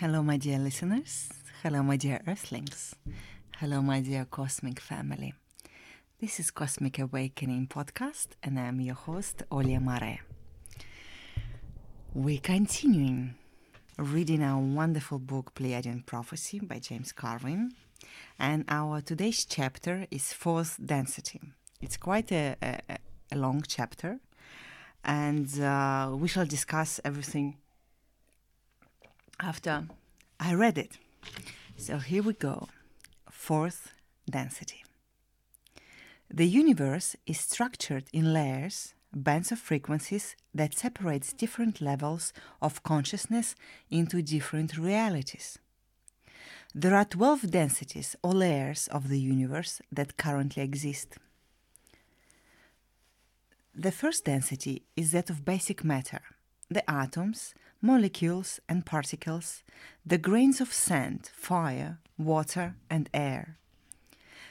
Hello, my dear listeners. Hello, my dear Earthlings. Hello, my dear cosmic family. This is Cosmic Awakening podcast, and I'm your host, Olia Mare. We're continuing reading our wonderful book, Pleiadian Prophecy by James Carvin, and our today's chapter is Fourth Density. It's quite a, a, a long chapter, and uh, we shall discuss everything after I read it. So here we go. Fourth density. The universe is structured in layers, bands of frequencies that separates different levels of consciousness into different realities. There are 12 densities or layers of the universe that currently exist. The first density is that of basic matter, the atoms, molecules and particles, the grains of sand, fire, water, and air.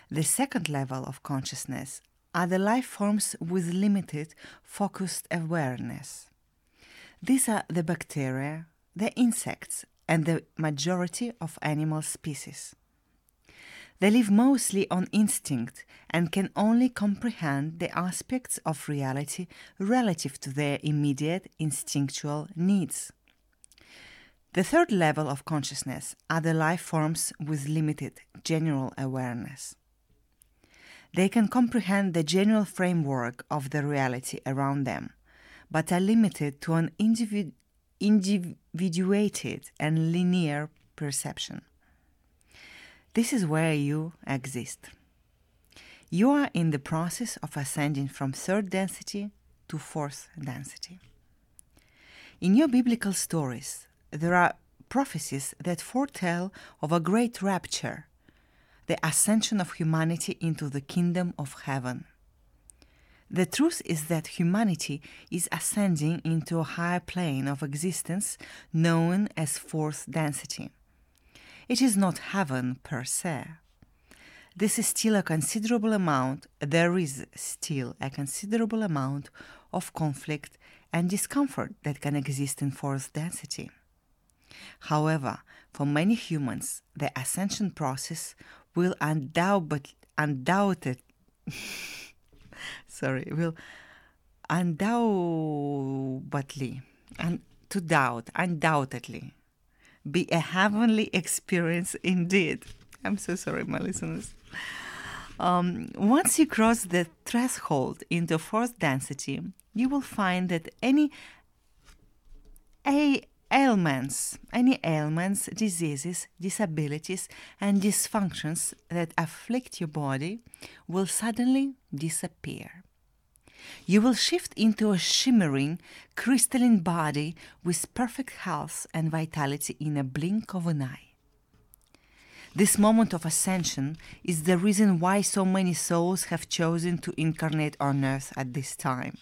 The second level of consciousness are the life forms with limited, focused awareness. These are the bacteria, the insects, and the majority of animal species. They live mostly on instinct and can only comprehend the aspects of reality relative to their immediate instinctual needs. The third level of consciousness are the life forms with limited general awareness. They can comprehend the general framework of the reality around them, but are limited to an individu- individuated and linear perception. This is where you exist. You are in the process of ascending from third density to fourth density. In your biblical stories, there are prophecies that foretell of a great rapture, the ascension of humanity into the kingdom of heaven. The truth is that humanity is ascending into a higher plane of existence known as fourth density. It is not heaven per se. This is still a considerable amount, there is still a considerable amount of conflict and discomfort that can exist in fourth density. However, for many humans, the ascension process will undoubtedly, undoubted, sorry, will undoubtedly, and to doubt, undoubtedly, be a heavenly experience indeed. I'm so sorry, my listeners. Um, once you cross the threshold into fourth density, you will find that any a ailments, any ailments, diseases, disabilities, and dysfunctions that afflict your body will suddenly disappear. You will shift into a shimmering, crystalline body with perfect health and vitality in a blink of an eye. This moment of ascension is the reason why so many souls have chosen to incarnate on earth at this time.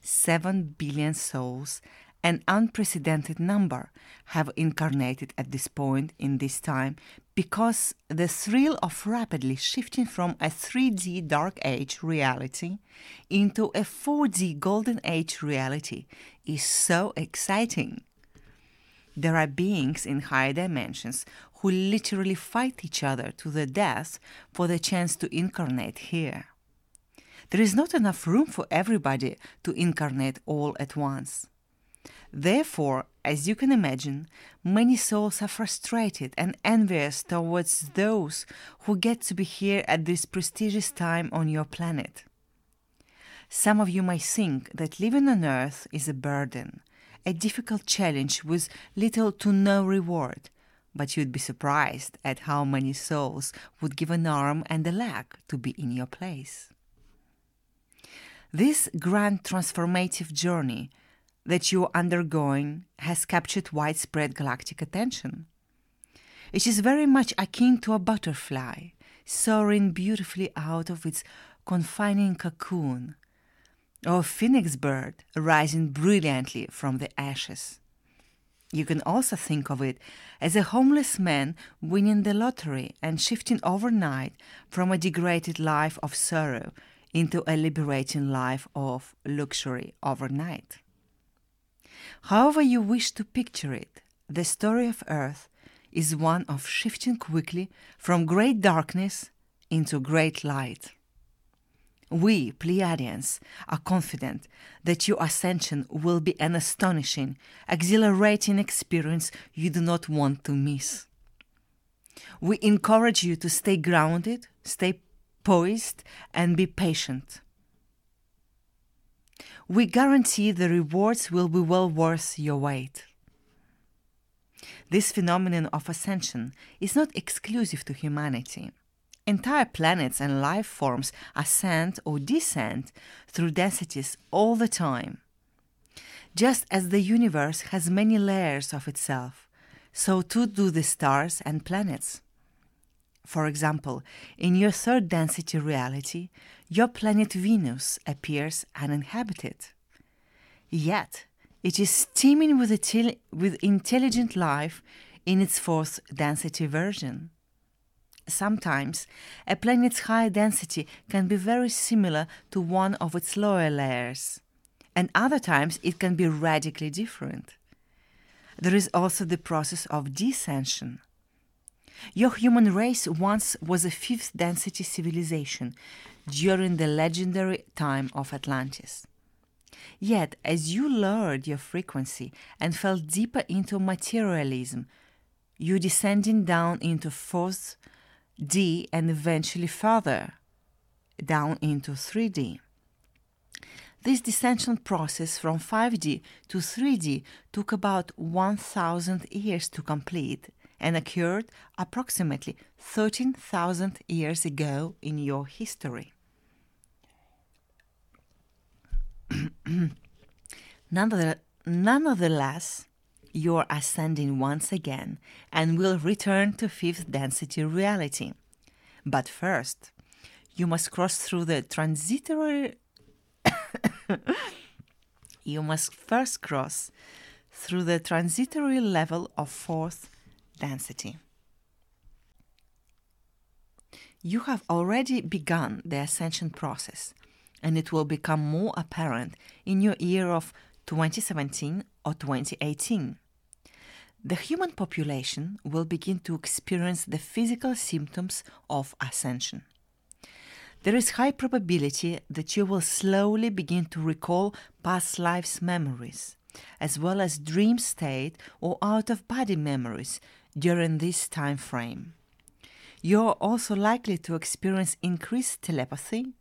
Seven billion souls an unprecedented number have incarnated at this point in this time because the thrill of rapidly shifting from a 3D dark age reality into a 4D golden age reality is so exciting. There are beings in higher dimensions who literally fight each other to the death for the chance to incarnate here. There is not enough room for everybody to incarnate all at once. Therefore, as you can imagine, many souls are frustrated and envious towards those who get to be here at this prestigious time on your planet. Some of you might think that living on Earth is a burden, a difficult challenge with little to no reward, but you'd be surprised at how many souls would give an arm and a leg to be in your place. This grand transformative journey that you're undergoing has captured widespread galactic attention. It is very much akin to a butterfly soaring beautifully out of its confining cocoon, or a phoenix bird rising brilliantly from the ashes. You can also think of it as a homeless man winning the lottery and shifting overnight from a degraded life of sorrow into a liberating life of luxury overnight. However, you wish to picture it, the story of Earth is one of shifting quickly from great darkness into great light. We, Pleiadians, are confident that your ascension will be an astonishing, exhilarating experience you do not want to miss. We encourage you to stay grounded, stay poised, and be patient. We guarantee the rewards will be well worth your wait. This phenomenon of ascension is not exclusive to humanity. Entire planets and life forms ascend or descend through densities all the time. Just as the universe has many layers of itself, so too do the stars and planets. For example, in your third density reality, your planet Venus appears uninhabited. Yet, it is teeming with, with intelligent life in its fourth density version. Sometimes a planet's high density can be very similar to one of its lower layers, and other times it can be radically different. There is also the process of descension. Your human race once was a fifth density civilization during the legendary time of Atlantis. Yet, as you lowered your frequency and fell deeper into materialism, you descending down into fourth D and eventually further down into 3D. This descension process from 5D to 3D took about 1000 years to complete and occurred approximately 13,000 years ago in your history. Nonetheless, you are ascending once again and will return to fifth density reality. But first, you must cross through the transitory. you must first cross through the transitory level of fourth density. You have already begun the ascension process, and it will become more apparent in your year of 2017 or 2018. The human population will begin to experience the physical symptoms of ascension. There is high probability that you will slowly begin to recall past lives' memories, as well as dream state or out of body memories during this time frame. You're also likely to experience increased telepathy,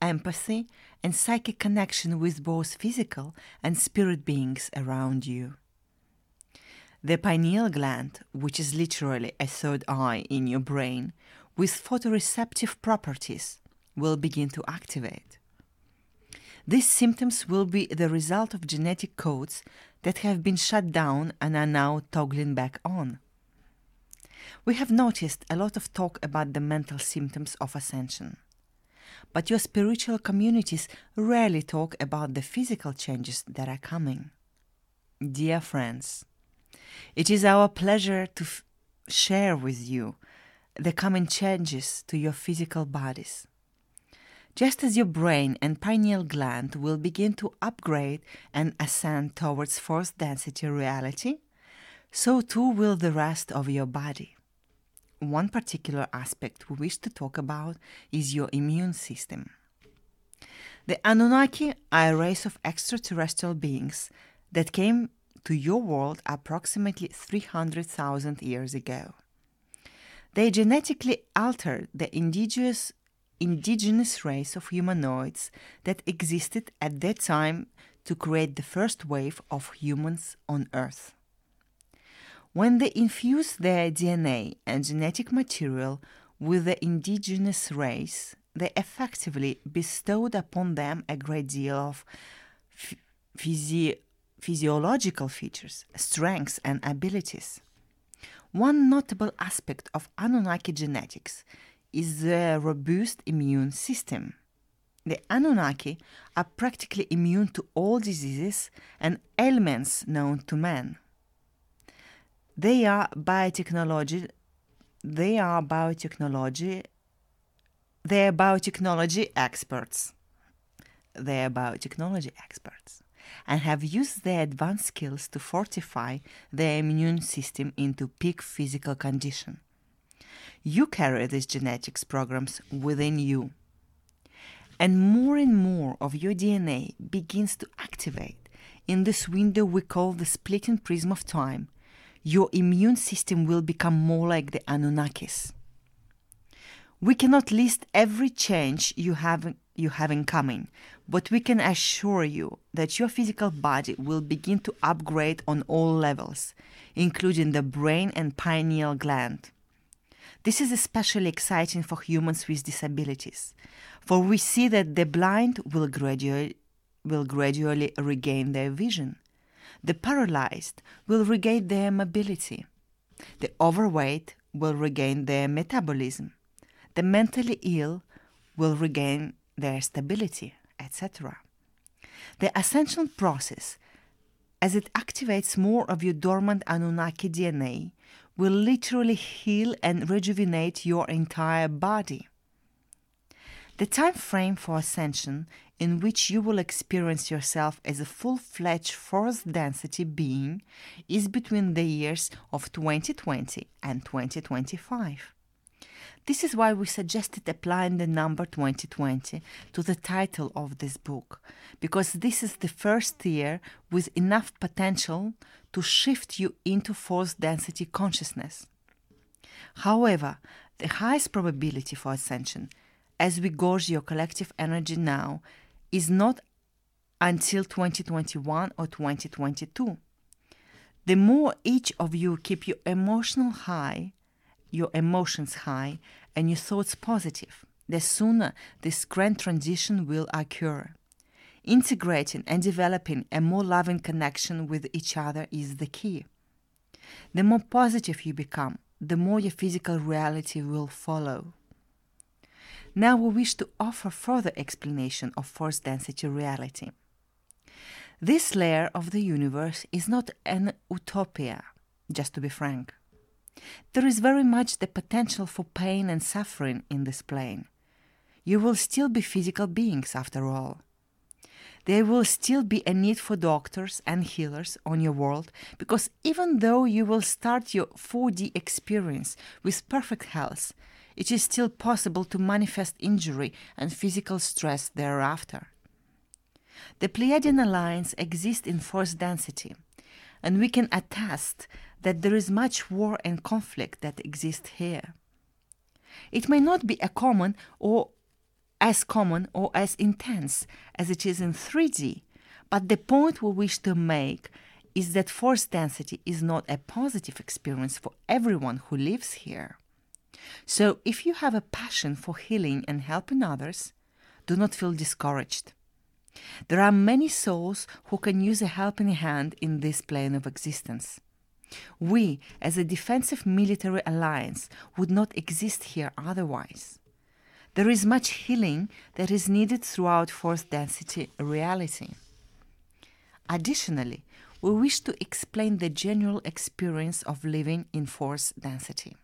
empathy, and psychic connection with both physical and spirit beings around you. The pineal gland, which is literally a third eye in your brain, with photoreceptive properties, will begin to activate. These symptoms will be the result of genetic codes that have been shut down and are now toggling back on. We have noticed a lot of talk about the mental symptoms of ascension. But your spiritual communities rarely talk about the physical changes that are coming. Dear friends, it is our pleasure to f- share with you the coming changes to your physical bodies. Just as your brain and pineal gland will begin to upgrade and ascend towards fourth density reality, so too will the rest of your body. One particular aspect we wish to talk about is your immune system. The Anunnaki are a race of extraterrestrial beings that came to your world approximately 300,000 years ago. They genetically altered the indigenous, indigenous race of humanoids that existed at that time to create the first wave of humans on Earth. When they infused their DNA and genetic material with the indigenous race, they effectively bestowed upon them a great deal of physi- physiological features, strengths, and abilities. One notable aspect of Anunnaki genetics is their robust immune system. The Anunnaki are practically immune to all diseases and ailments known to man. They are biotechnology. They are biotechnology. They are biotechnology experts. They are biotechnology experts. and have used their advanced skills to fortify their immune system into peak physical condition. You carry these genetics programs within you. And more and more of your DNA begins to activate in this window we call the splitting prism of time. Your immune system will become more like the Anunnakis. We cannot list every change you have you have in coming, but we can assure you that your physical body will begin to upgrade on all levels, including the brain and pineal gland. This is especially exciting for humans with disabilities, for we see that the blind will gradually, will gradually regain their vision. The paralyzed will regain their mobility. The overweight will regain their metabolism. The mentally ill will regain their stability, etc. The ascension process, as it activates more of your dormant Anunnaki DNA, will literally heal and rejuvenate your entire body. The time frame for ascension in which you will experience yourself as a full fledged fourth density being is between the years of 2020 and 2025. This is why we suggested applying the number 2020 to the title of this book, because this is the first year with enough potential to shift you into fourth density consciousness. However, the highest probability for ascension, as we gorge your collective energy now, is not until 2021 or 2022. The more each of you keep your emotional high, your emotions high and your thoughts positive, the sooner this grand transition will occur. Integrating and developing a more loving connection with each other is the key. The more positive you become, the more your physical reality will follow. Now we wish to offer further explanation of fourth density reality. This layer of the universe is not an utopia, just to be frank. There is very much the potential for pain and suffering in this plane. You will still be physical beings after all. There will still be a need for doctors and healers on your world because even though you will start your 4D experience with perfect health, it is still possible to manifest injury and physical stress thereafter. The Pleiadian Alliance exists in fourth density, and we can attest that there is much war and conflict that exists here. It may not be a common or as common or as intense as it is in 3D, but the point we wish to make is that fourth density is not a positive experience for everyone who lives here. So, if you have a passion for healing and helping others, do not feel discouraged. There are many souls who can use a helping hand in this plane of existence. We, as a defensive military alliance, would not exist here otherwise. There is much healing that is needed throughout fourth density reality. Additionally, we wish to explain the general experience of living in fourth density.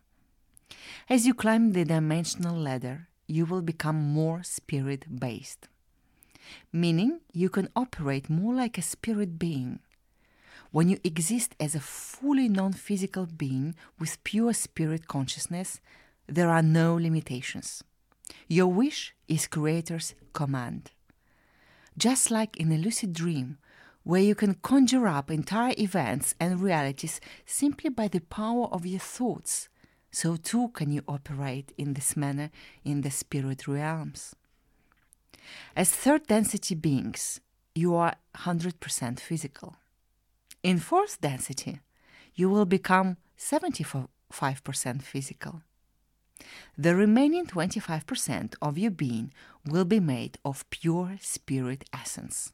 As you climb the dimensional ladder, you will become more spirit based, meaning you can operate more like a spirit being when you exist as a fully non physical being with pure spirit consciousness, there are no limitations. Your wish is Creator's command. Just like in a lucid dream, where you can conjure up entire events and realities simply by the power of your thoughts, so too can you operate in this manner in the spirit realms. As third density beings, you are 100% physical. In fourth density, you will become 75% physical. The remaining 25% of your being will be made of pure spirit essence.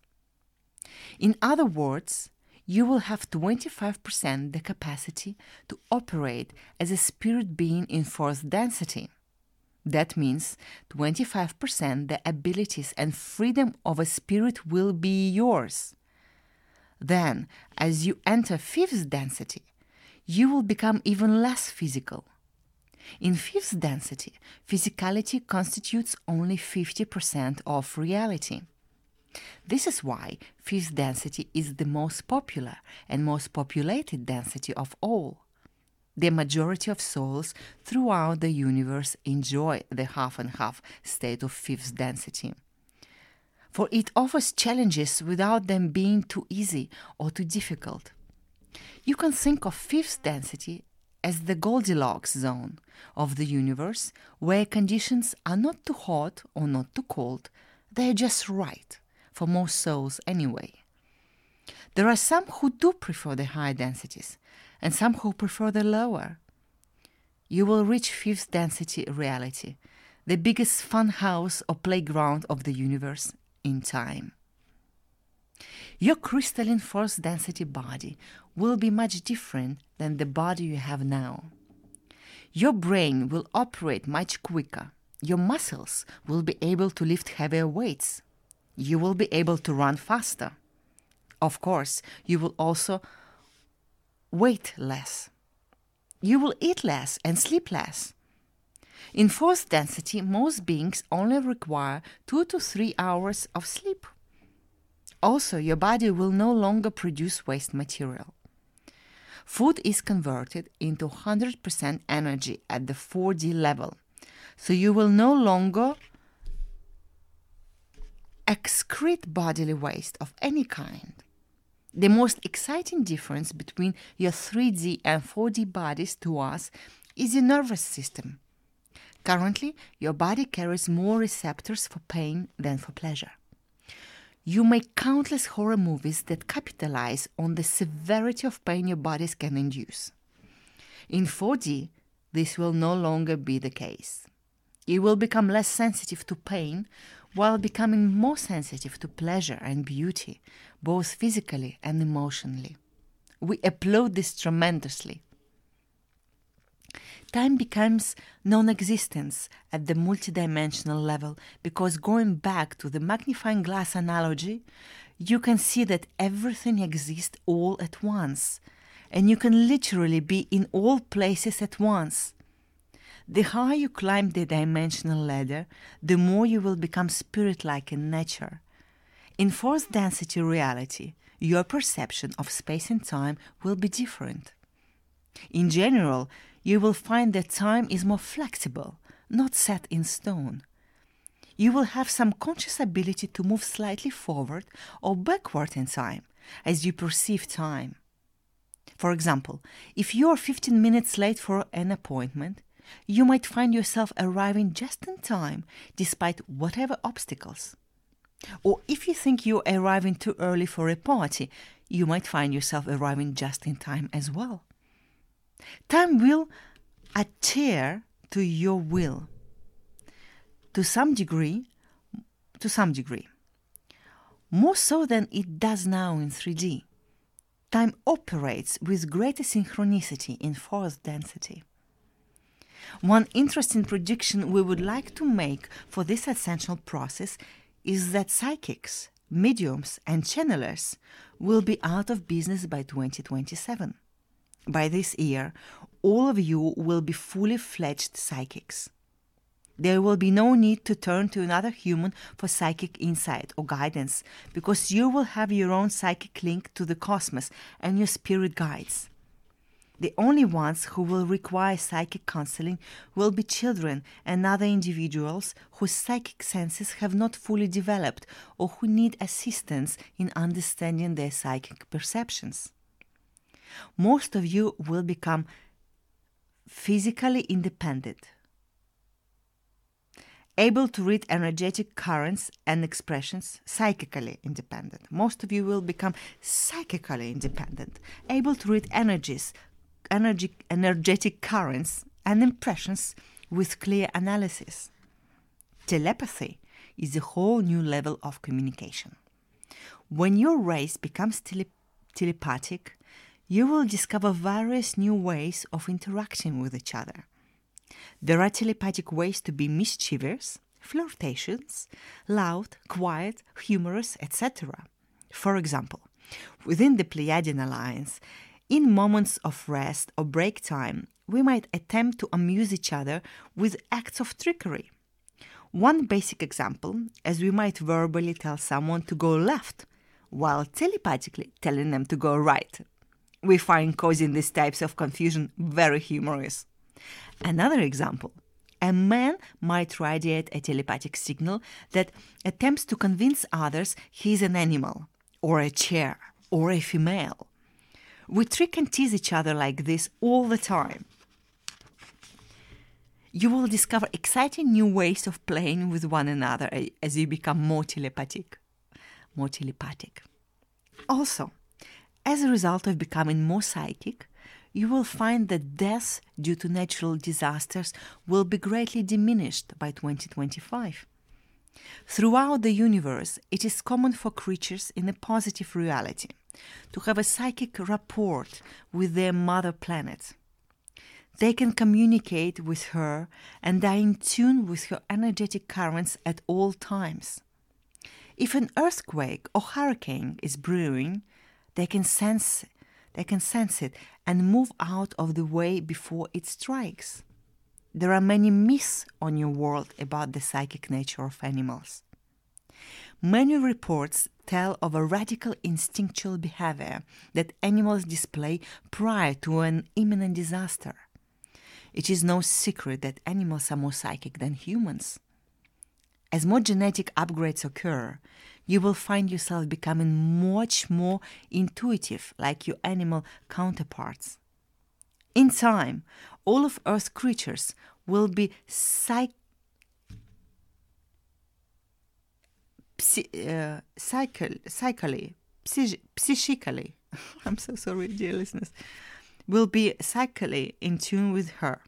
In other words, you will have 25% the capacity to operate as a spirit being in fourth density. That means 25% the abilities and freedom of a spirit will be yours. Then, as you enter fifth density, you will become even less physical. In fifth density, physicality constitutes only 50% of reality. This is why fifth density is the most popular and most populated density of all. The majority of souls throughout the universe enjoy the half and half state of fifth density. For it offers challenges without them being too easy or too difficult. You can think of fifth density as the Goldilocks zone of the universe, where conditions are not too hot or not too cold, they are just right, for most souls anyway. There are some who do prefer the higher densities, and some who prefer the lower. You will reach fifth density reality, the biggest fun house or playground of the universe in time. Your crystalline fourth density body will be much different than the body you have now. Your brain will operate much quicker. Your muscles will be able to lift heavier weights. You will be able to run faster. Of course, you will also wait less. You will eat less and sleep less. In fourth density, most beings only require two to three hours of sleep. Also, your body will no longer produce waste material. Food is converted into 100% energy at the 4D level, so you will no longer excrete bodily waste of any kind. The most exciting difference between your 3D and 4D bodies to us is your nervous system. Currently, your body carries more receptors for pain than for pleasure. You make countless horror movies that capitalize on the severity of pain your bodies can induce. In 4D, this will no longer be the case. You will become less sensitive to pain while becoming more sensitive to pleasure and beauty, both physically and emotionally. We applaud this tremendously time becomes non existence at the multidimensional level because going back to the magnifying glass analogy, you can see that everything exists all at once, and you can literally be in all places at once. The higher you climb the dimensional ladder, the more you will become spirit like in nature. In fourth density reality, your perception of space and time will be different. In general, you will find that time is more flexible, not set in stone. You will have some conscious ability to move slightly forward or backward in time as you perceive time. For example, if you are 15 minutes late for an appointment, you might find yourself arriving just in time despite whatever obstacles. Or if you think you're arriving too early for a party, you might find yourself arriving just in time as well. Time will adhere to your will to some degree, to some degree, more so than it does now in 3D. Time operates with greater synchronicity in fourth density. One interesting prediction we would like to make for this essential process is that psychics, mediums, and channelers will be out of business by 2027 by this year, all of you will be fully fledged psychics. There will be no need to turn to another human for psychic insight or guidance because you will have your own psychic link to the cosmos and your spirit guides. The only ones who will require psychic counseling will be children and other individuals whose psychic senses have not fully developed or who need assistance in understanding their psychic perceptions most of you will become physically independent, able to read energetic currents and expressions, psychically independent. Most of you will become psychically independent, able to read energies, energy, energetic currents and impressions with clear analysis. Telepathy is a whole new level of communication. When your race becomes tele- telepathic, you will discover various new ways of interacting with each other. There are telepathic ways to be mischievous, flirtatious, loud, quiet, humorous, etc. For example, within the Pleiadian alliance, in moments of rest or break time, we might attempt to amuse each other with acts of trickery. One basic example, as we might verbally tell someone to go left, while telepathically telling them to go right. We find causing these types of confusion very humorous. Another example a man might radiate a telepathic signal that attempts to convince others he's an animal, or a chair, or a female. We trick and tease each other like this all the time. You will discover exciting new ways of playing with one another eh, as you become more telepathic. More telepathic. Also, as a result of becoming more psychic, you will find that deaths due to natural disasters will be greatly diminished by 2025. Throughout the universe, it is common for creatures in a positive reality to have a psychic rapport with their mother planet. They can communicate with her and are in tune with her energetic currents at all times. If an earthquake or hurricane is brewing, they can sense they can sense it and move out of the way before it strikes. There are many myths on your world about the psychic nature of animals. Many reports tell of a radical instinctual behavior that animals display prior to an imminent disaster. It is no secret that animals are more psychic than humans. As more genetic upgrades occur, you will find yourself becoming much more intuitive like your animal counterparts. In time, all of Earth's creatures will be psych- uh, psychically, psych- psychically, I'm so sorry, dear listeners, will be psychically in tune with her.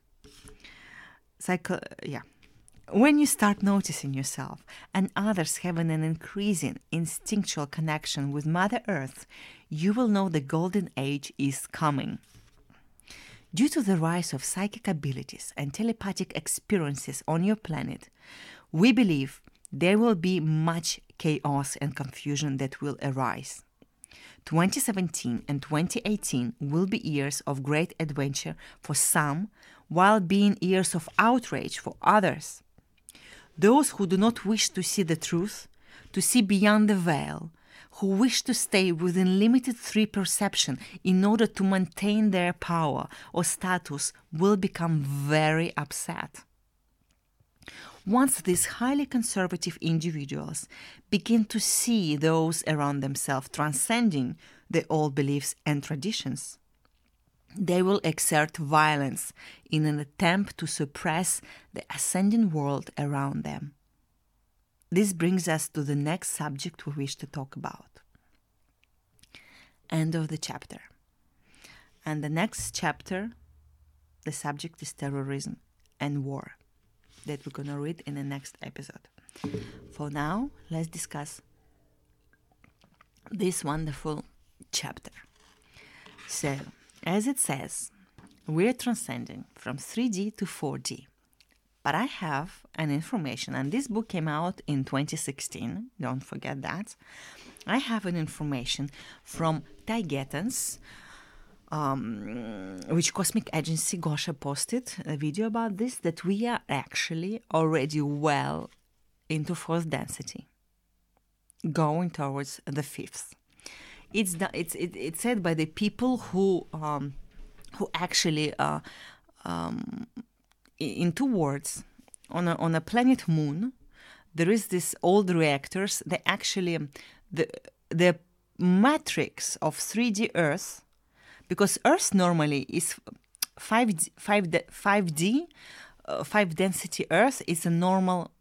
Psycho, yeah. When you start noticing yourself and others having an increasing instinctual connection with Mother Earth, you will know the golden age is coming. Due to the rise of psychic abilities and telepathic experiences on your planet, we believe there will be much chaos and confusion that will arise. 2017 and 2018 will be years of great adventure for some, while being years of outrage for others. Those who do not wish to see the truth, to see beyond the veil, who wish to stay within limited three perception in order to maintain their power or status will become very upset. Once these highly conservative individuals begin to see those around themselves transcending the old beliefs and traditions, they will exert violence in an attempt to suppress the ascending world around them. This brings us to the next subject we wish to talk about. End of the chapter. And the next chapter, the subject is terrorism and war that we're to read in the next episode. For now, let's discuss this wonderful chapter. So, as it says, we're transcending from 3D to 4D. But I have an information, and this book came out in 2016, don't forget that. I have an information from Taygetans, um, which Cosmic Agency Gosha posted a video about this, that we are actually already well into fourth density, going towards the fifth. It's it's it, it's said by the people who um, who actually uh, um, in two words on a, on a planet moon there is this old reactors they actually the the matrix of 3d earth because earth normally is 5 5 5d uh, 5 density earth is a normal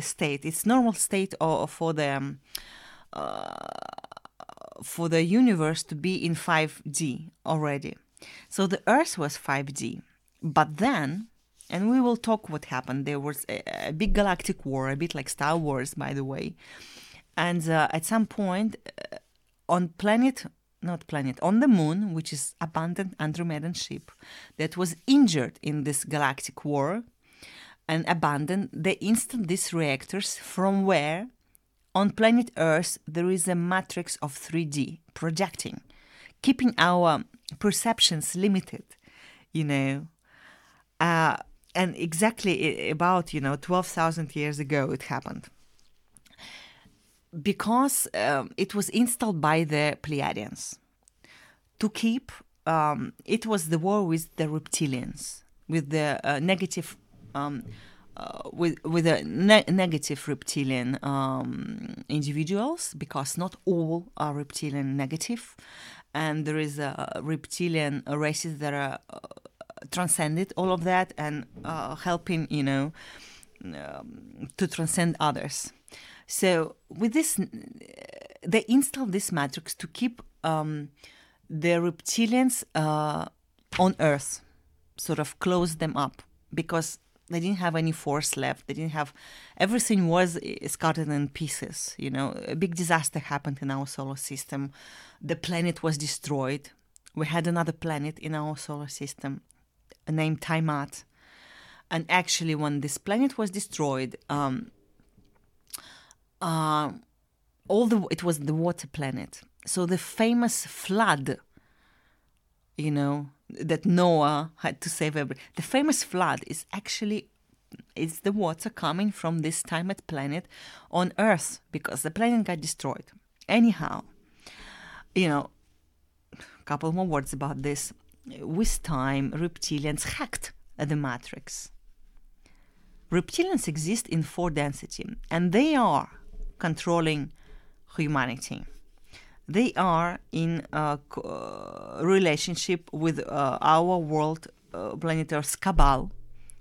state it's normal state of, for the um, uh, for the universe to be in 5D already. So the Earth was 5D. But then, and we will talk what happened, there was a, a big galactic war, a bit like Star Wars, by the way. And uh, at some point, uh, on planet, not planet, on the moon, which is abandoned Andromedan ship that was injured in this galactic war and abandoned, they installed these reactors from where on planet Earth, there is a matrix of 3D projecting, keeping our perceptions limited, you know. Uh, and exactly about you know 12,000 years ago it happened because um, it was installed by the Pleiadians to keep um, it was the war with the reptilians with the uh, negative um, uh, with with a ne- negative reptilian um, individuals because not all are reptilian negative, and there is a reptilian races that are uh, transcended all of that and uh, helping you know um, to transcend others. So with this, they installed this matrix to keep um, the reptilians uh, on Earth, sort of close them up because they didn't have any force left. They didn't have everything was scattered in pieces. You know, a big disaster happened in our solar system. The planet was destroyed. We had another planet in our solar system named Tiamat. And actually, when this planet was destroyed, um, uh, all the it was the water planet. So the famous flood, you know, that Noah had to save every. The famous flood is actually is the water coming from this Tiamat planet on Earth because the planet got destroyed. Anyhow, you know, a couple more words about this. With time, reptilians hacked the matrix. Reptilians exist in four density, and they are controlling humanity they are in a uh, relationship with uh, our world uh, planetary cabal,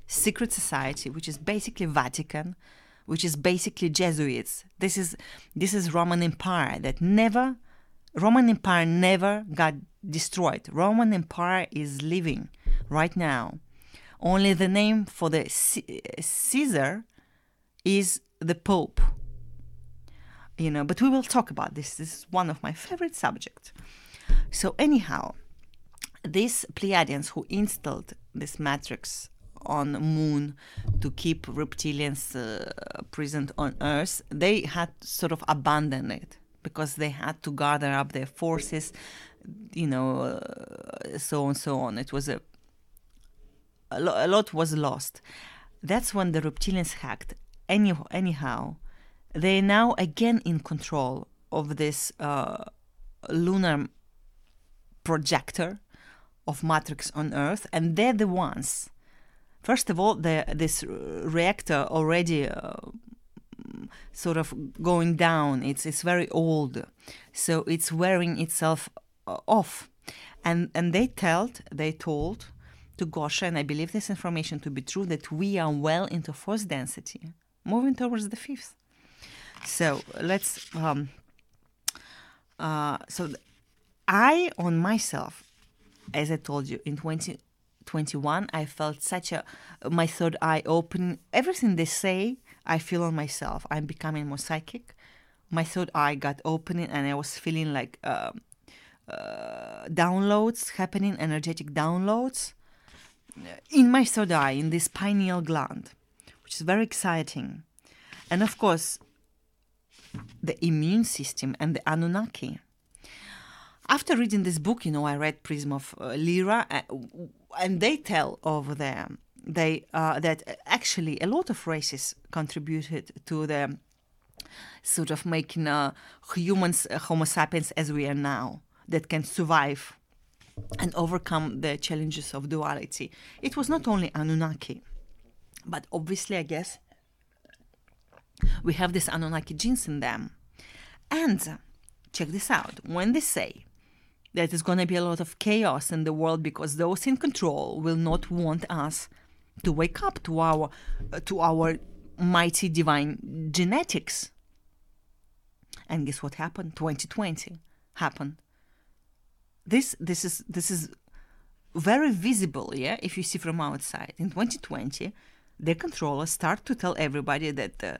secret society, which is basically Vatican, which is basically Jesuits. This is this is Roman Empire that never Roman Empire never got destroyed. Roman Empire is living right now. Only the name for the C- Caesar is the Pope you know but we will talk about this. This is one of my favorite subjects. So anyhow these pleiadians who installed this matrix on moon to keep reptilians uh, present on earth they had sort of abandoned it because they had to gather up their forces you know uh, so on so on. It was a a, lo- a lot was lost. That's when the reptilians hacked. Any- anyhow they're now again in control of this uh, lunar projector of matrix on Earth, and they're the ones. First of all, the, this reactor already uh, sort of going down. It's it's very old, so it's wearing itself uh, off, and and they told they told to Gosha, and I believe this information to be true that we are well into fourth density, moving towards the fifth. So let's. Um, uh, so I on myself, as I told you, in 2021, I felt such a my third eye open. Everything they say, I feel on myself. I'm becoming more psychic. My third eye got opening, and I was feeling like uh, uh, downloads happening, energetic downloads in my third eye, in this pineal gland, which is very exciting. And of course, the immune system and the Anunnaki. After reading this book, you know, I read Prism of uh, Lyra, uh, and they tell over there they uh, that actually a lot of races contributed to the sort of making uh, humans uh, Homo sapiens as we are now that can survive and overcome the challenges of duality. It was not only Anunnaki, but obviously, I guess we have these Anunnaki genes in them. And check this out when they say that there's going to be a lot of chaos in the world because those in control will not want us to wake up to our uh, to our mighty divine genetics. And guess what happened? 2020 happened. This this is this is very visible, yeah, if you see from outside. In 2020, the controllers start to tell everybody that the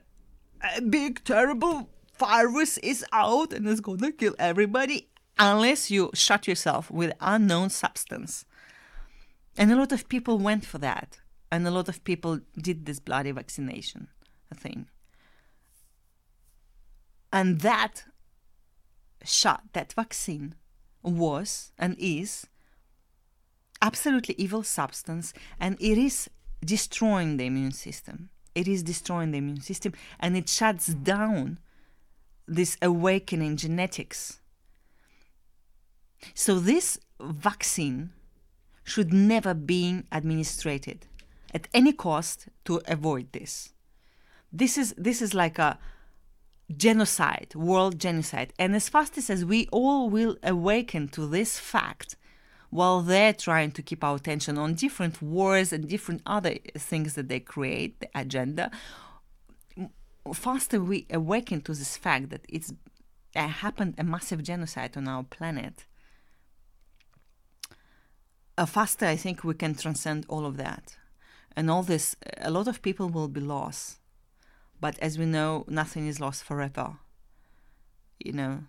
a big terrible virus is out and it's gonna kill everybody unless you shot yourself with unknown substance. And a lot of people went for that. And a lot of people did this bloody vaccination thing. And that shot, that vaccine, was and is absolutely evil substance, and it is destroying the immune system. It is destroying the immune system and it shuts down this awakening genetics. So, this vaccine should never be administered at any cost to avoid this. This is, this is like a genocide, world genocide. And as fast as we all will awaken to this fact, while they're trying to keep our attention on different wars and different other things that they create, the agenda, faster we awaken to this fact that it's uh, happened a massive genocide on our planet, uh, faster I think we can transcend all of that. And all this, a lot of people will be lost. But as we know, nothing is lost forever. You know,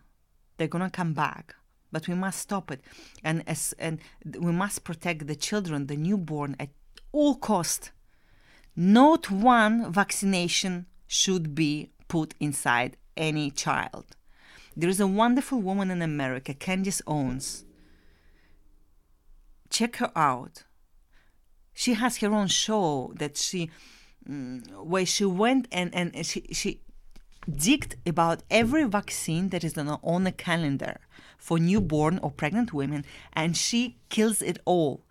they're gonna come back but we must stop it. And as and we must protect the children the newborn at all cost. Not one vaccination should be put inside any child. There is a wonderful woman in america candace owens. Check her out. She has her own show that she mm, where she went and and she she digged about every vaccine that is on, on a calendar for newborn or pregnant women, and she kills it all.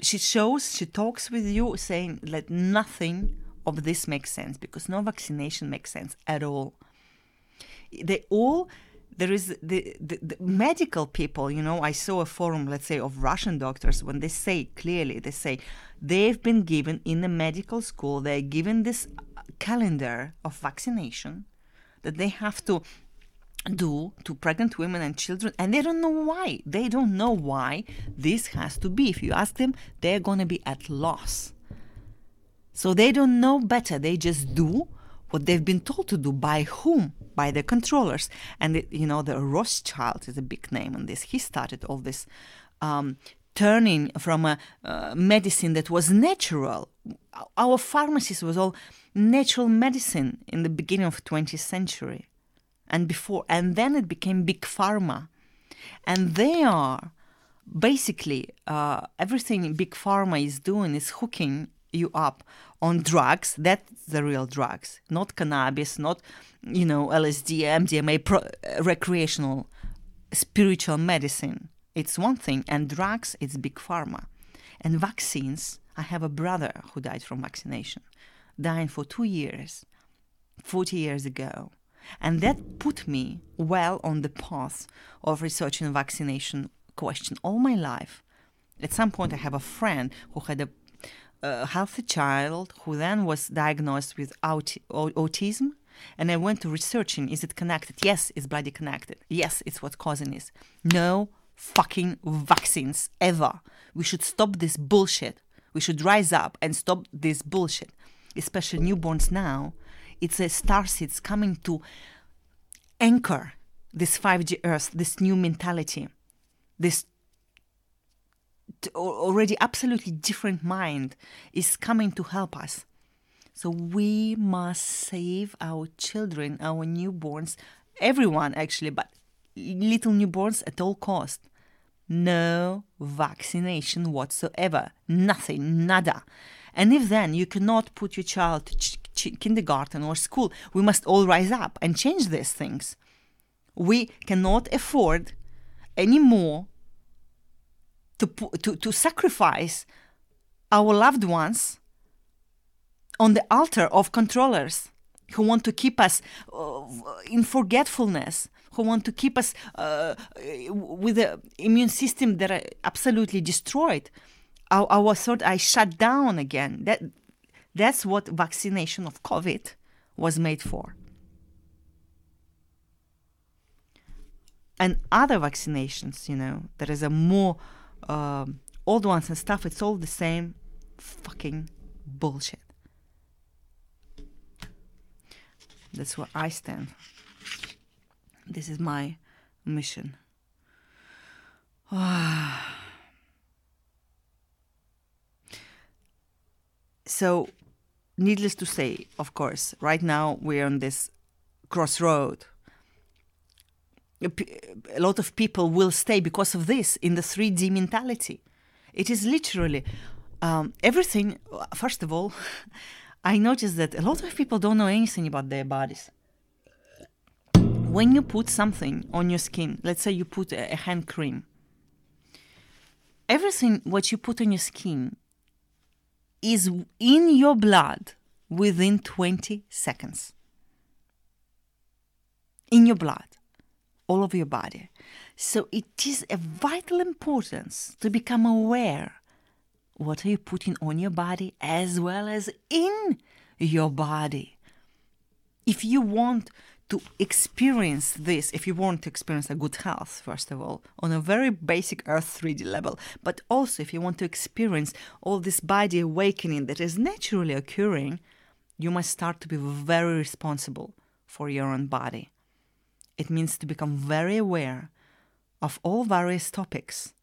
She shows, she talks with you, saying that nothing of this makes sense because no vaccination makes sense at all. They all there is the, the, the, medical people you know i saw a forum let's say of russian doctors when they say clearly they say they've been given in the medical school they're given this calendar of vaccination that they have to do to pregnant women and children and they don't know why. They don't know why this has to be. If you ask them they're going to be at loss. So they don't know better. They just do what they've been told to do. By whom? By the controllers. And you know the rothschild is a big name on this. He started all this um, turning from a uh, medicine that was natural. Our pharmacies was all natural medicine in the beginning of 20th century and before and then it became big pharma. And they are basically uh, everything big pharma is doing is hooking you up on drugs. That's the real drugs. Not cannabis not you know lsd mdma pro- recreational spiritual medicine. It's one thing. And drugs it's big pharma. And vaccines i have a brother who died from vaccination dying for two years 40 years ago and that put me well on the path of researching vaccination question all my life. At some point, I have a friend who had a, a healthy child who then was diagnosed with aut- autism. And I went to researching is it connected? Yes, it's bloody connected. Yes, it's what's causing this. No fucking vaccines ever. We should stop this bullshit. We should rise up and stop this bullshit, especially newborns now it's a star seeds coming to anchor this 5D Earth, this new mentality, this already absolutely different mind is coming to help us. So we must save our children, our newborns, everyone actually, but little newborns at all cost. No vaccination whatsoever. Nothing, nada. And if then you cannot put your child to ch- kindergarten or school, we must all rise up and change these things. We cannot afford anymore to, to, to sacrifice our loved ones on the altar of controllers who want to keep us uh, in forgetfulness, who want to keep us uh, with an immune system that are absolutely destroyed our, our third eye shut down again. That that's what vaccination of COVID was made for. And other vaccinations, you know, there is a more uh, old ones and stuff. It's all the same fucking bullshit. That's where I stand. This is my mission. so needless to say of course right now we're on this crossroad a lot of people will stay because of this in the 3d mentality it is literally Um, everything, first of all, I noticed that a lot of people don't know anything about their bodies. When you put something on your skin, let's say you put a, a hand cream, everything what you put on your skin is in your blood within 20 seconds. In your blood, all over your body. So it is a vital importance to become aware what are you putting on your body as well as in your body. If you want to experience this, if you want to experience a good health, first of all, on a very basic Earth 3D level, but also if you want to experience all this body awakening that is naturally occurring, you must start to be very responsible for your own body. It means to become very aware of all various topics.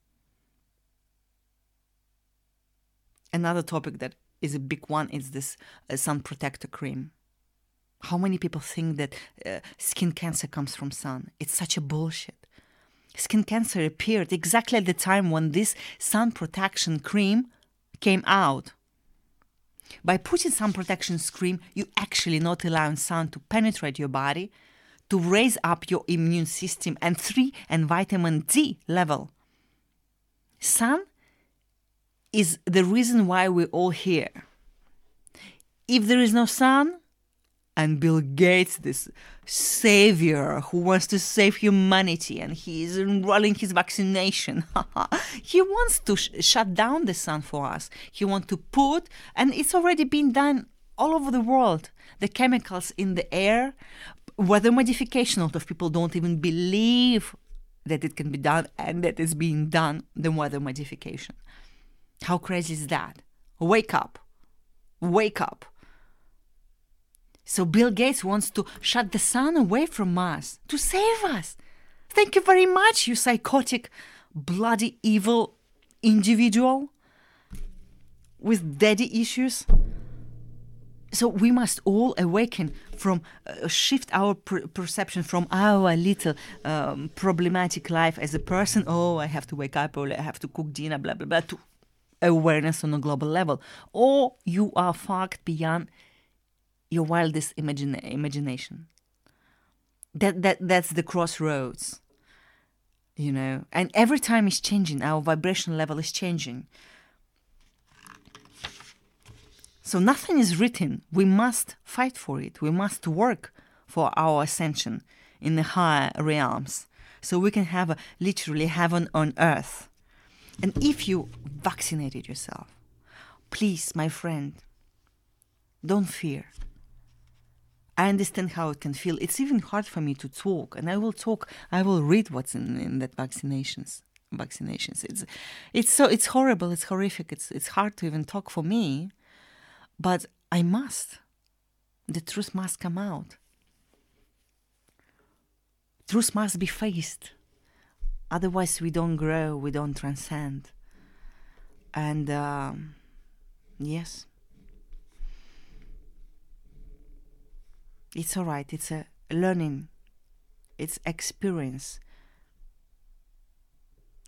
Another topic that is a big one is this uh, sun protector cream. How many people think that uh, skin cancer comes from sun? It's such a bullshit. Skin cancer appeared exactly at the time when this sun protection cream came out. By putting sun protection cream, you actually not allowing sun to penetrate your body, to raise up your immune system and 3 and vitamin D level. Sun is the reason why we're all here. If there is no sun, and Bill Gates, this savior who wants to save humanity, and he is enrolling his vaccination. he wants to sh- shut down the sun for us. He wants to put, and it's already been done all over the world, the chemicals in the air, weather modification. A lot of people don't even believe that it can be done, and that it's being done, the weather modification. How crazy is that? Wake up. Wake up. So Bill Gates wants to shut the sun away from us to save us. Thank you very much, you psychotic, bloody, evil individual with daddy issues. So we must all awaken from, uh, shift our per- perception from our little um, problematic life as a person. Oh, I have to wake up, early. I have to cook dinner, blah, blah, blah, to awareness on a global level. Or you are fucked beyond your wildest imagine, imagination. That, that, that's the crossroads, you know. And every time it's changing, our vibration level is changing. So nothing is written. We must fight for it. We must work for our ascension in the higher realms so we can have a, literally heaven on earth. And if you vaccinated yourself, please, my friend, don't fear. I understand how it can feel. It's even hard for me to talk, and I will talk. I will read what's in, in that vaccinations. Vaccinations. It's it's so it's horrible. It's horrific. It's it's hard to even talk for me, but I must. The truth must come out. Truth must be faced. Otherwise, we don't grow. We don't transcend. And um, yes. It's all right. It's a learning. It's experience.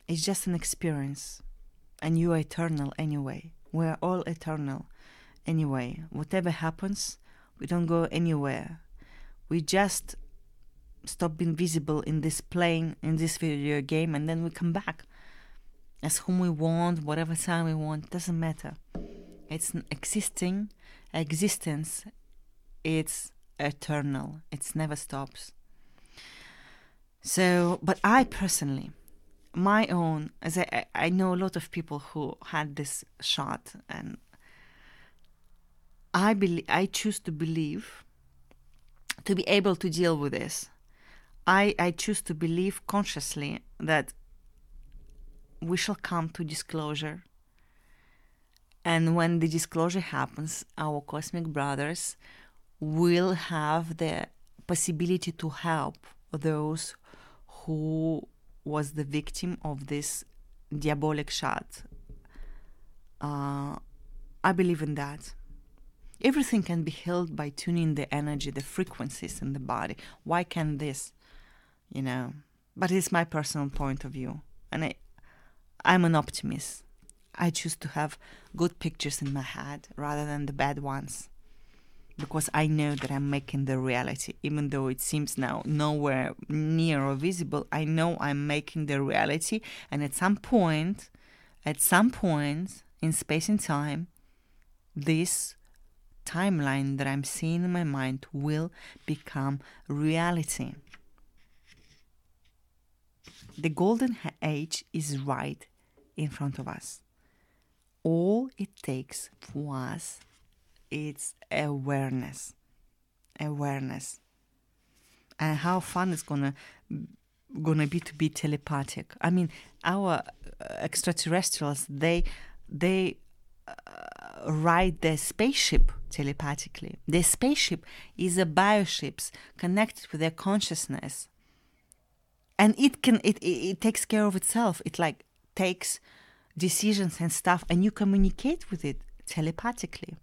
It's just an experience. And you are eternal anyway. We are all eternal anyway. Whatever happens, we don't go anywhere. We just stop being visible in this plane, in this video game, and then we come back as whom we want, whatever time we want. Doesn't matter. It's an existing existence. It's eternal. It never stops. So, but I personally, my own, as I, I know a lot of people who had this shot, and I believe I choose to believe to be able to deal with this. I, I choose to believe consciously that we shall come to disclosure. And when the disclosure happens, our cosmic brothers will have the possibility to help those who was the victim of this diabolic shot. Uh, I believe in that. Everything can be healed by tuning the energy, the frequencies in the body. Why can't this? You know, but it's my personal point of view, and I, I'm an optimist. I choose to have good pictures in my head rather than the bad ones. Because I know that I'm making the reality, even though it seems now nowhere near or visible. I know I'm making the reality, and at some point, at some point in space and time, this timeline that I'm seeing in my mind will become reality. The golden age is right in front of us. All it takes for us is awareness. Awareness. And how fun it's gonna gonna be to be telepathic. I mean, our extraterrestrials they they uh, ride their spaceship telepathically. Their spaceship is a bioships connected with their consciousness, and it can it, it, it takes care of itself. It like takes decisions and stuff, and you communicate with it telepathically.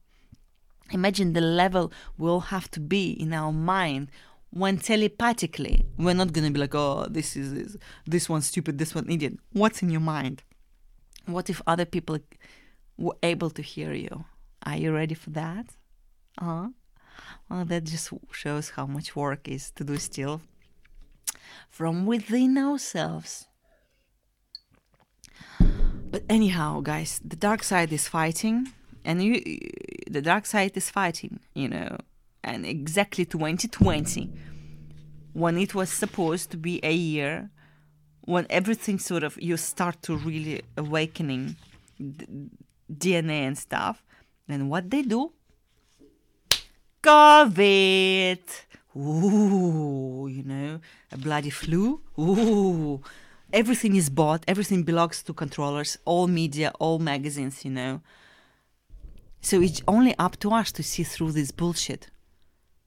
Imagine the level we'll have to be in our mind when telepathically we're not gonna be like, oh, this is this, this one's stupid, this one idiot. What's in your mind? What if other people were able to hear you? Are you ready for that? Uh-huh. Well, that just shows how much work is to do still from within ourselves. But anyhow, guys, the dark side is fighting, and you, the dark side is fighting, you know, and exactly 2020, when it was supposed to be a year when everything sort of you start to really awakening DNA and stuff, then what they do? COVID. Ooh, you know, a bloody flu. Ooh, everything is bought. Everything belongs to controllers. All media, all magazines. You know. So it's only up to us to see through this bullshit.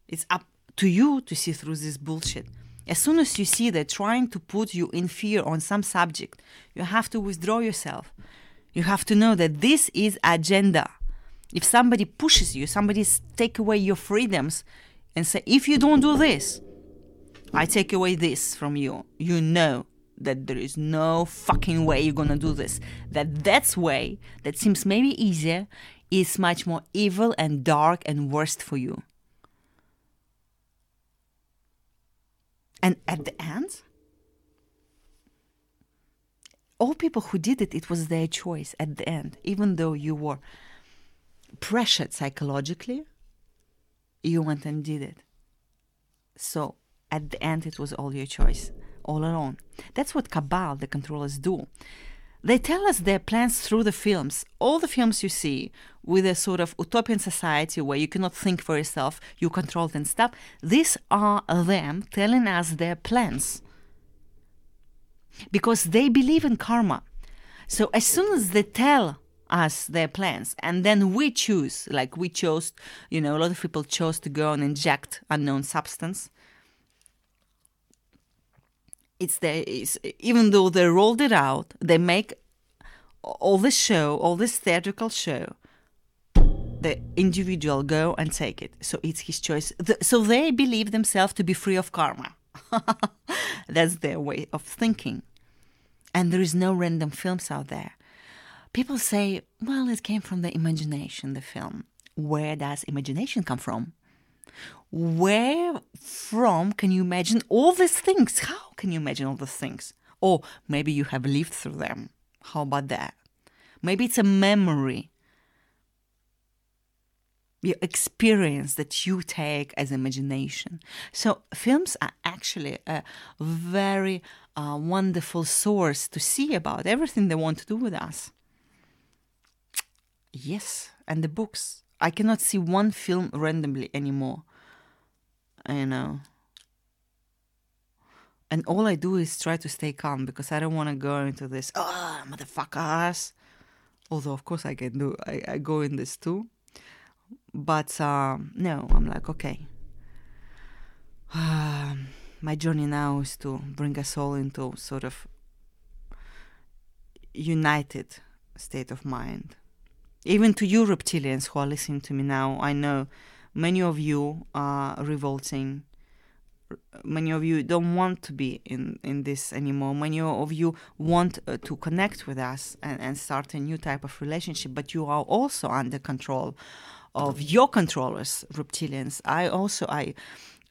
It's up to you to see through this bullshit. As soon as you see that trying to put you in fear on some subject, you have to withdraw yourself. You have to know that this is agenda. If somebody pushes you, somebody take away your freedoms and say, if you don't do this, I take away this from you. You know that there is no fucking way you're gonna do this. That that's way that seems maybe easier is much more evil and dark and worst for you. And at the end, all people who did it, it was their choice at the end. Even though you were pressured psychologically, you went and did it. So at the end, it was all your choice, all alone. That's what Cabal, the controllers, do. They tell us their plans through the films. All the films you see with a sort of utopian society where you cannot think for yourself, you controlled and stuff, these are them telling us their plans. Because they believe in karma. So as soon as they tell us their plans and then we choose, like we chose, you know, a lot of people chose to go and inject unknown substance it's there is even though they rolled it out they make all this show all this theatrical show the individual go and take it. So it's his choice. So they believe themselves to be free of karma. That's their way of thinking. And there is no random films out there. People say well it came from the imagination the film. Where does imagination come from where from can you imagine all these things? How can you imagine all these things? Or maybe you have lived through them. How about that? Maybe it's a memory, your experience that you take as imagination. So, films are actually a very uh, wonderful source to see about everything they want to do with us. Yes, and the books. I cannot see one film randomly anymore. I know. And all I do is try to stay calm because I don't want to go into this, oh, motherfuckers. Although, of course, I can do, I, I go in this too. But um, no, I'm like, okay. my journey now is to bring us all into sort of united state of mind. Even to you reptilians who are listening to me now, I know many of you are revolting, many of you don't want to be in, in this anymore. Many of you want uh, to connect with us and, and start a new type of relationship, but you are also under control of your controllers, reptilians. I also, I,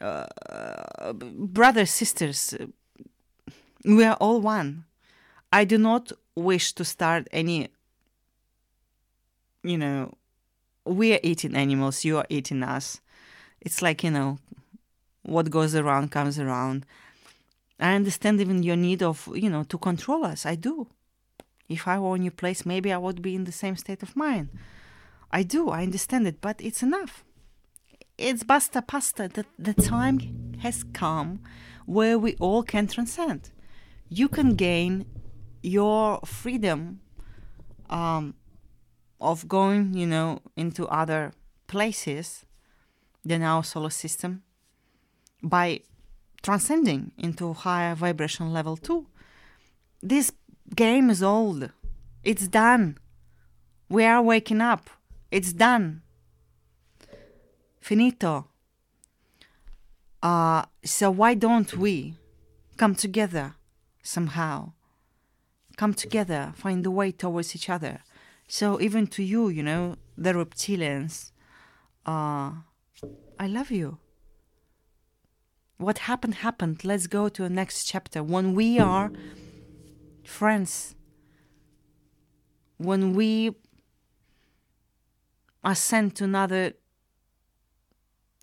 uh, brothers, sisters, we are all one. I do not wish to start any, you know, we are eating animals, you are eating us. It's like, you know, what goes around comes around. I understand even your need of, you know, to control us. I do. If I were in your place, maybe I would be in the same state of mind. I do. I understand it, but it's enough. It's basta pasta. The, the time has come where we all can transcend. You can gain your freedom um, of going, you know, into other places than our solar system by transcending into higher vibration level two. This game is old. It's done. We are waking up. It's done. Finito. Uh, so why don't we come together somehow? Come together, find a way towards each other. So even to you, you know, the reptilians, uh, I love you. What happened happened. Let's go to the next chapter. When we are friends when we are sent to another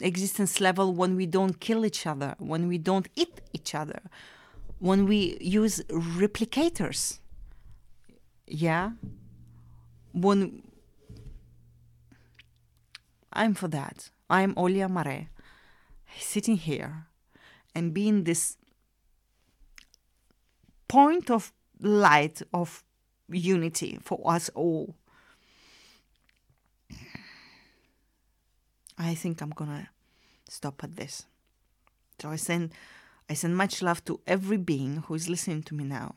existence level when we don't kill each other when we don't eat each other when we use replicators. Yeah when i'm for that i'm olia mare sitting here and being this point of light of unity for us all. I think I'm gonna stop at this. So I send I send much love to every being who is listening to me now.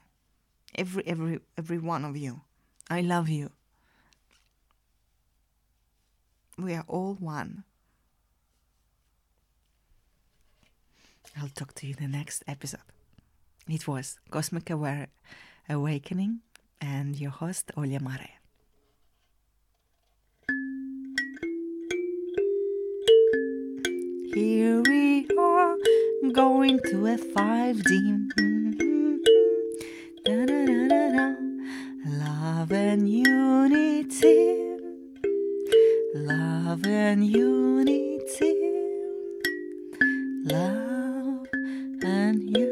Every every every one of you. I love you. We are all one. I'll talk to you in the next episode. It was Cosmic Aware Awakening and your host, Olia Mare. Here we are, going to a 5D. Da, da, da, da, da. Love and unity. Love and unity.